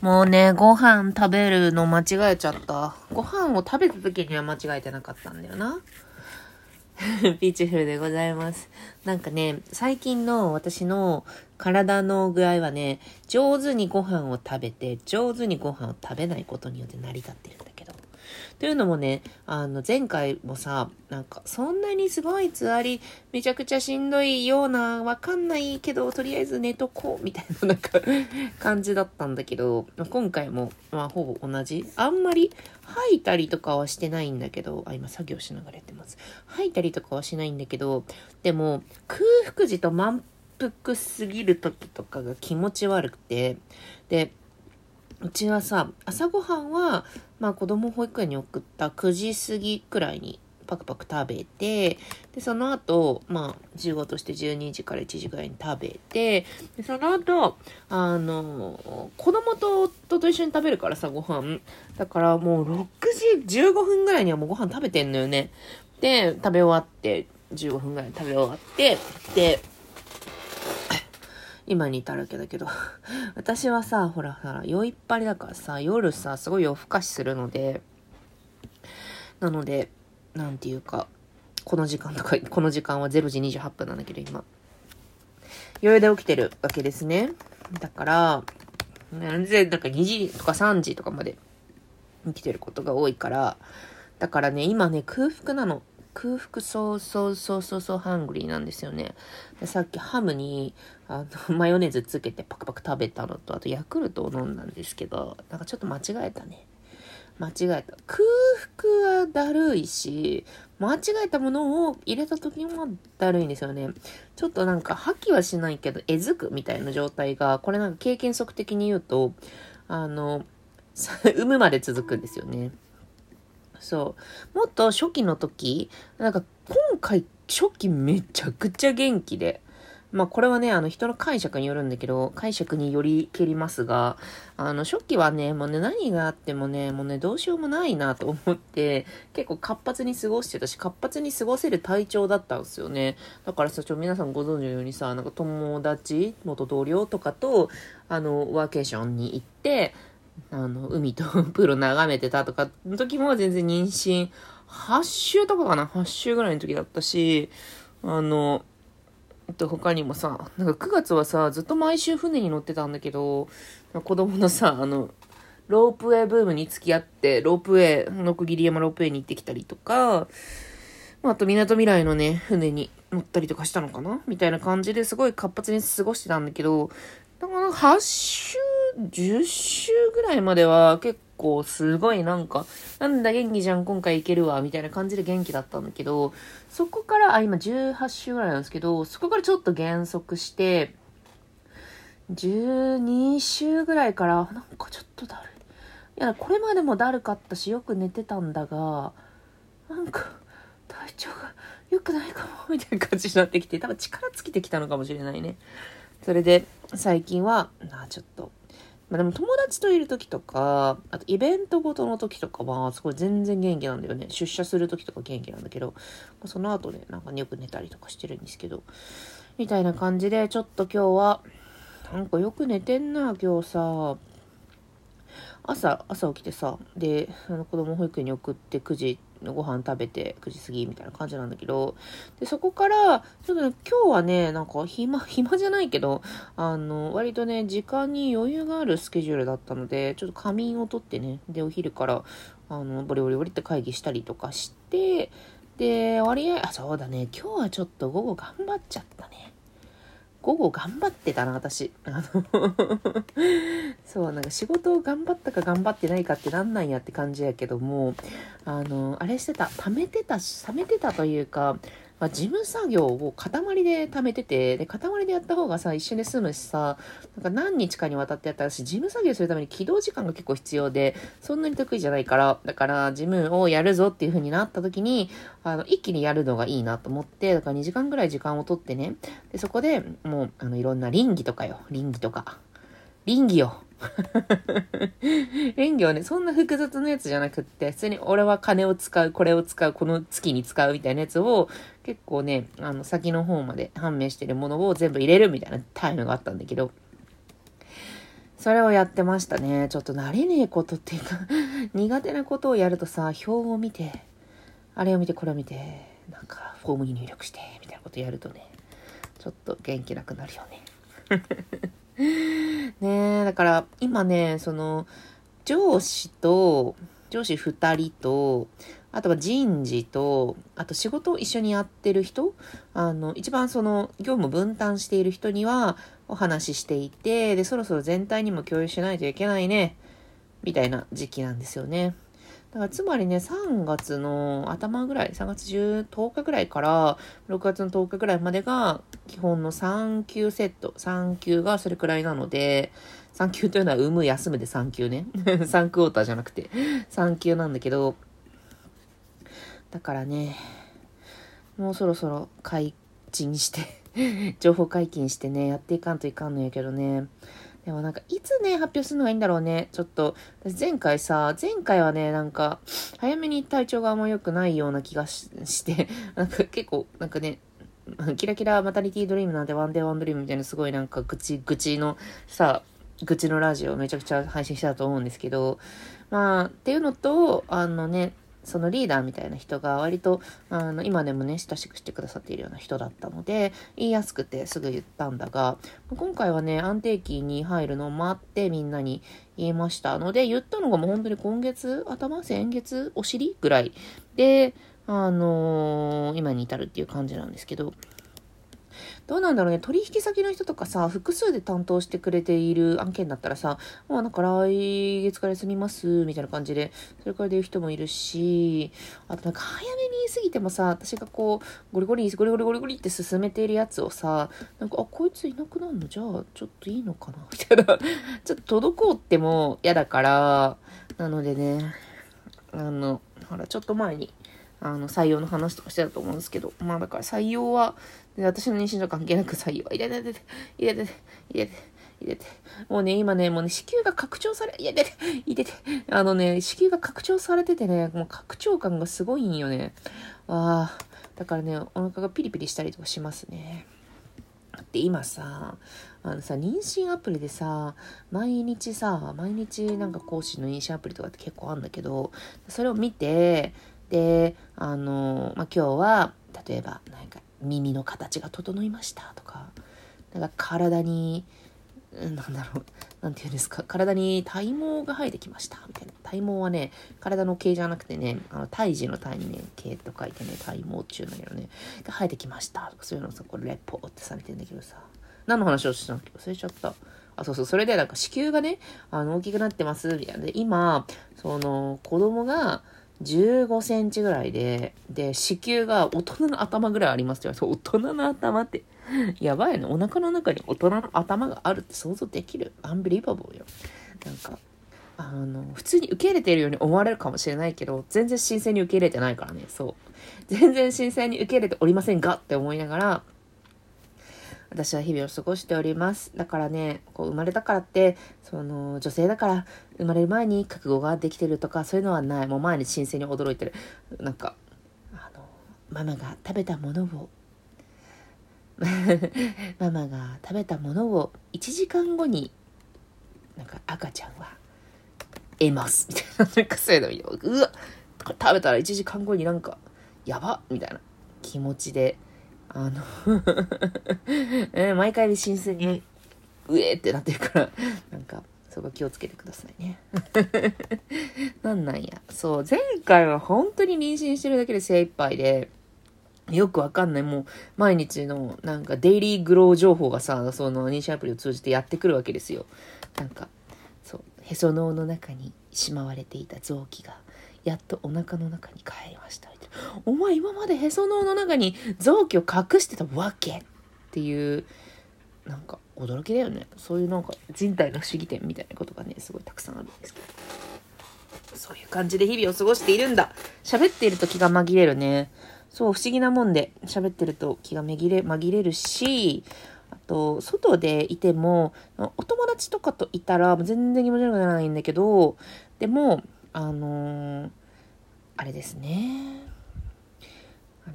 もうね、ご飯食べるの間違えちゃった。ご飯を食べた時には間違えてなかったんだよな。ピーチフルでございます。なんかね、最近の私の体の具合はね、上手にご飯を食べて、上手にご飯を食べないことによって成り立ってるんだけど。というのもね、あの、前回もさ、なんか、そんなにすごいつわり、めちゃくちゃしんどいような、わかんないけど、とりあえず寝とこう、みたいな、なんか、感じだったんだけど、今回も、まあ、ほぼ同じ。あんまり、吐いたりとかはしてないんだけど、あ、今作業しながらやってます。吐いたりとかはしないんだけど、でも、空腹時と満腹すぎる時とかが気持ち悪くて、で、うちはさ、朝ごはんは、まあ子供保育園に送った9時過ぎくらいにパクパク食べて、で、その後、まあ、仕事して12時から1時ぐらいに食べて、で、その後、あの、子供と夫と一緒に食べるからさ、ご飯。だからもう6時15分ぐらいにはもうご飯食べてんのよね。で、食べ終わって、15分ぐらい食べ終わって、で、今に至るわけだけど、私はさ、ほら、ほら、酔いっぱりだからさ、夜さ、すごい夜更かしするので、なので、なんていうか、この時間とか、この時間は0時28分なんだけど、今。余裕で起きてるわけですね。だから、全然、なんか2時とか3時とかまで起きてることが多いから、だからね、今ね、空腹なの。空腹そうそうそうそうそうハングリーなんですよね。でさっきハムにあの マヨネーズつけてパクパク食べたのと、あとヤクルトを飲んだんですけど、なんかちょっと間違えたね。間違えた。空腹はだるいし、間違えたものを入れた時もだるいんですよね。ちょっとなんか吐きはしないけど、えずくみたいな状態が、これなんか経験則的に言うと、あの、産むまで続くんですよね。そう。もっと初期の時、なんか今回初期めちゃくちゃ元気で。まあこれはね、あの人の解釈によるんだけど、解釈によりけりますが、あの初期はね、もうね、何があってもね、もうね、どうしようもないなと思って、結構活発に過ごしてたし、活発に過ごせる体調だったんですよね。だからさ、ちょ、皆さんご存知のようにさ、なんか友達、元同僚とかと、あの、ワーケーションに行って、あの、海とプール眺めてたとかの時も全然妊娠8週とかかな ?8 週ぐらいの時だったし、あの、あと他にもさ、なんか9月はさ、ずっと毎週船に乗ってたんだけど、子供のさ、あの、ロープウェイブームに付き合って、ロープウェイ、のくぎり山ロープウェイに行ってきたりとか、まあ、あと、港未来のね、船に乗ったりとかしたのかな？みたいな感じですごい活発に過ごしてたんだけど、だから8週、10週ぐらいまでは結構すごいなんか、なんだ元気じゃん、今回いけるわ、みたいな感じで元気だったんだけど、そこから、あ、今18週ぐらいなんですけど、そこからちょっと減速して、12週ぐらいから、なんかちょっとだるい。いや、これまでもだるかったし、よく寝てたんだが、なんか、体調が良くないかも、みたいな感じになってきて、多分力尽きてきたのかもしれないね。それで、最近は、なあ、ちょっと、まあでも友達といる時とか、あとイベントごとの時とかは、すごい全然元気なんだよね。出社する時とか元気なんだけど、その後ね、なんかよく寝たりとかしてるんですけど、みたいな感じで、ちょっと今日は、なんかよく寝てんな、今日さ。朝、朝起きてさ、で、あの子供保育園に送って9時のご飯食べて9時過ぎみたいな感じなんだけど、で、そこから、ちょっとね、今日はね、なんか暇、暇じゃないけど、あの、割とね、時間に余裕があるスケジュールだったので、ちょっと仮眠をとってね、で、お昼から、あの、ボリボリボリって会議したりとかして、で、割合、あ、そうだね、今日はちょっと午後頑張っちゃったね。午後頑張ってたな、私。あの そう、なんか仕事を頑張ったか頑張ってないかってなんなんやって感じやけども、あの、あれしてた、溜めてた溜、めてたというか、まあ、事務作業を塊で貯めてて、で、塊でやった方がさ、一緒に済むしさ、なんか何日かにわたってやったらし、事務作業するために起動時間が結構必要で、そんなに得意じゃないから、だから、事務をやるぞっていう風になった時に、あの、一気にやるのがいいなと思って、だから2時間ぐらい時間をとってね、で、そこでもう、あの、いろんな倫理とかよ、倫理とか。倫理よ。倫理はね、そんな複雑なやつじゃなくって、普通に俺は金を使う、これを使う、この月に使うみたいなやつを、結構ね、あの、先の方まで判明してるものを全部入れるみたいなタイムがあったんだけど、それをやってましたね。ちょっと慣れねえことっていうか 苦手なことをやるとさ、表を見て、あれを見て、これを見て、なんか、フォームに入力して、みたいなことやるとね、ちょっと元気なくなるよね。ねえ、だから今ね、その、上司と、上司2人と、あとは人事と、あと仕事を一緒にやってる人、あの、一番その業務分担している人にはお話ししていて、で、そろそろ全体にも共有しないといけないね、みたいな時期なんですよね。だからつまりね、3月の頭ぐらい、3月10、10日ぐらいから、6月の10日ぐらいまでが、基本の3級セット、3級がそれくらいなので、3級というのは産む、休むで3級ね。3クォーターじゃなくて、3級なんだけど、だからね、もうそろそろ解禁して 情報解禁してね、やっていかんといかんのやけどね。でもなんか、いつね、発表するのがいいんだろうね。ちょっと、前回さ、前回はね、なんか、早めに体調があんま良くないような気がして、なんか結構、なんかね、キラキラマタニティドリームなんてワンデーワンドリームみたいなすごいなんか愚痴、愚痴のさ、愚痴のラジオめちゃくちゃ配信したと思うんですけど、まあ、っていうのと、あのね、そのリーダーみたいな人が割と、あの、今でもね、親しくしてくださっているような人だったので、言いやすくてすぐ言ったんだが、今回はね、安定期に入るのを待ってみんなに言いましたので、言ったのがもう本当に今月、頭、先月、お尻ぐらいで、あのー、今に至るっていう感じなんですけど、どうなんだろうね。取引先の人とかさ、複数で担当してくれている案件だったらさ、まあなんか来月から休みます、みたいな感じで、それからで言う人もいるし、あとなんか早めに言い過ぎてもさ、私がこう、ゴリゴリ、ゴリゴリゴリゴリって進めているやつをさ、なんか、あ、こいついなくなるの？じゃあ、ちょっといいのかな？みたいな。ちょっと滞っても嫌だから、なのでね、あの、ほら、ちょっと前に、あの、採用の話とかしてたと思うんですけど、まあだから採用は、私の妊娠と関係なく採用は入れて、入れて、入れて、入れて、入れて。もうね、今ね、もうね、子宮が拡張され、入れて、入れて、あのね、子宮が拡張されててね、もう拡張感がすごいんよね。ああ、だからね、お腹がピリピリしたりとかしますね。で、今さ、あのさ、妊娠アプリでさ、毎日さ、毎日なんか講師の妊娠アプリとかって結構あるんだけど、それを見て、で、あの、まあ、今日は、例えば、なんか、耳の形が整いましたとか、なんか体に、なんだろう、なんていうんですか、体に体毛が生えてきました、みたいな。体毛はね、体の毛じゃなくてね、あの、胎児の体にね、毛と書いてね、体毛っていうんだけどね、が生えてきましたとか、そういうのさ、これレポってされてんだけどさ、何の話をしたの？忘れちゃった。あ、そうそう、それでなんか子宮がね、あの、大きくなってます、みたいな。で、今、その、子供が、15センチぐらいで、で、子宮が大人の頭ぐらいありますって言われて、大人の頭って、やばいね。お腹の中に大人の頭があるって想像できる。アンビリバボーよ。なんか、あの、普通に受け入れているように思われるかもしれないけど、全然新鮮に受け入れてないからね、そう。全然新鮮に受け入れておりませんがって思いながら、私は日々を過ごしております。だからね、こう生まれたからって、その女性だから生まれる前に覚悟ができてるとかそういうのはない。もう毎日新鮮に驚いてる。なんか、あの、ママが食べたものを ママが食べたものを1時間後になんか赤ちゃんは得ますみたいななんかそういうのようわ食べたら1時間後になんかやばみたいな気持ちであの えー、毎回新鮮に、うえってなってるから、なんか、そこ気をつけてくださいね。なんなんや。そう、前回は本当に妊娠してるだけで精一杯で、よくわかんない。もう、毎日の、なんか、デイリーグロー情報がさ、その、妊娠アプリを通じてやってくるわけですよ。なんか、そう、へその緒の中にしまわれていた臓器が、やっとお腹の中に帰りました。お前今までへその緒の中に臓器を隠してたわけっていう、なんか驚きだよね。そういうなんか人体の不思議点みたいなことがね、すごいたくさんあるんですけど。そういう感じで日々を過ごしているんだ。喋っていると気が紛れるね。そう、不思議なもんで、喋ってると気が紛れ、紛れるし、あと、外でいても、お友達とかといたら全然気持ち悪くならないんだけど、でも、あのー、あれですね。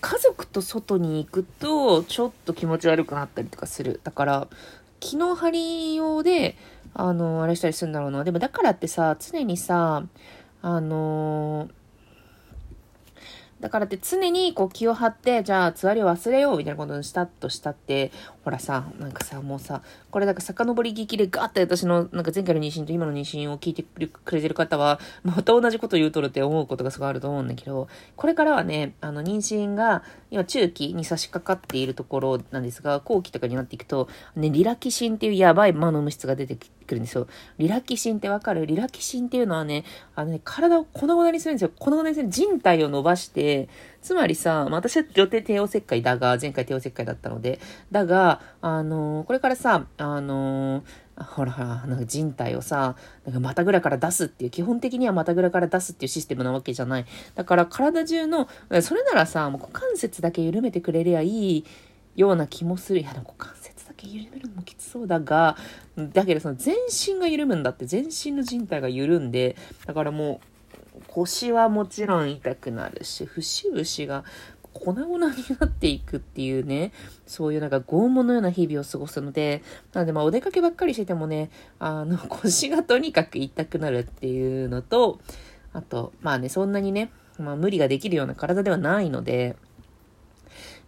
家族と外に行くと、ちょっと気持ち悪くなったりとかする。だから、気の張り用で、あの、あれしたりするんだろうな。でもだからってさ、常にさ、あのだからって常にこう気を張って、じゃあつわりを忘れようみたいなことにしたとしたって、ほらさ、なんかさ、もうさ、これなんか遡り聞きでガーって私のなんか前回の妊娠と今の妊娠を聞いてくれてる方は、また同じこと言うとるって思うことがすごいあると思うんだけど、これからはね、あの妊娠が今中期に差し掛かっているところなんですが、後期とかになっていくと、ね、リラキシンっていうやばい魔の物質が出てきてくるんですよ。リラキシンってわかる？リラキシンっていうのはね、あのね、体を粉々にするんですよ。粉々にする人体を伸ばして、つまりさ、まあ、私は女帝帝王切開だが、前回帝王切開だったので、だが、あのー、これからさ、あのー、ほらほら、なんか人体をさ、なんか股ぐから出すっていう、基本的には股ぐらから出すっていうシステムなわけじゃない。だから体中の、それならさ、もう股関節だけ緩めてくれりゃいいような気もする。いや、でも股関節け緩めるのもきつそうだが、だけどその全身が緩むんだって、全身の人体が緩んで、だからもう、腰はもちろん痛くなるし、節々が粉々になっていくっていうね、そういうなんか拷問のような日々を過ごすので、なのでまあお出かけばっかりしててもね、あの腰がとにかく痛くなるっていうのと、あと、まあね、そんなにね、まあ無理ができるような体ではないので、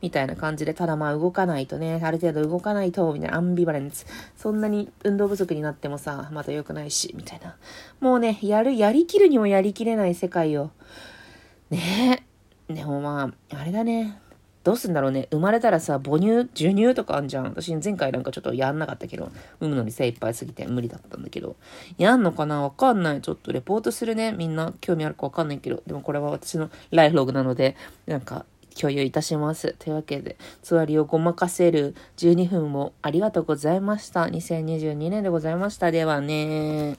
みたいな感じで、ただまあ動かないとね、ある程度動かないと、みたいなアンビバレンス。そんなに運動不足になってもさ、また良くないし、みたいな。もうね、やる、やりきるにもやりきれない世界を。ねえ。でもまあ、あれだね。どうすんだろうね。生まれたらさ、母乳、授乳とかあんじゃん。私前回なんかちょっとやんなかったけど、産むのに精一杯すぎて無理だったんだけど。やんのかな？わかんない。ちょっとレポートするね。みんな興味あるかわかんないけど。でもこれは私のライフログなので、なんか共有いたします。というわけで、つわりをごまかせる12分もありがとうございました。2022年でございました。ではね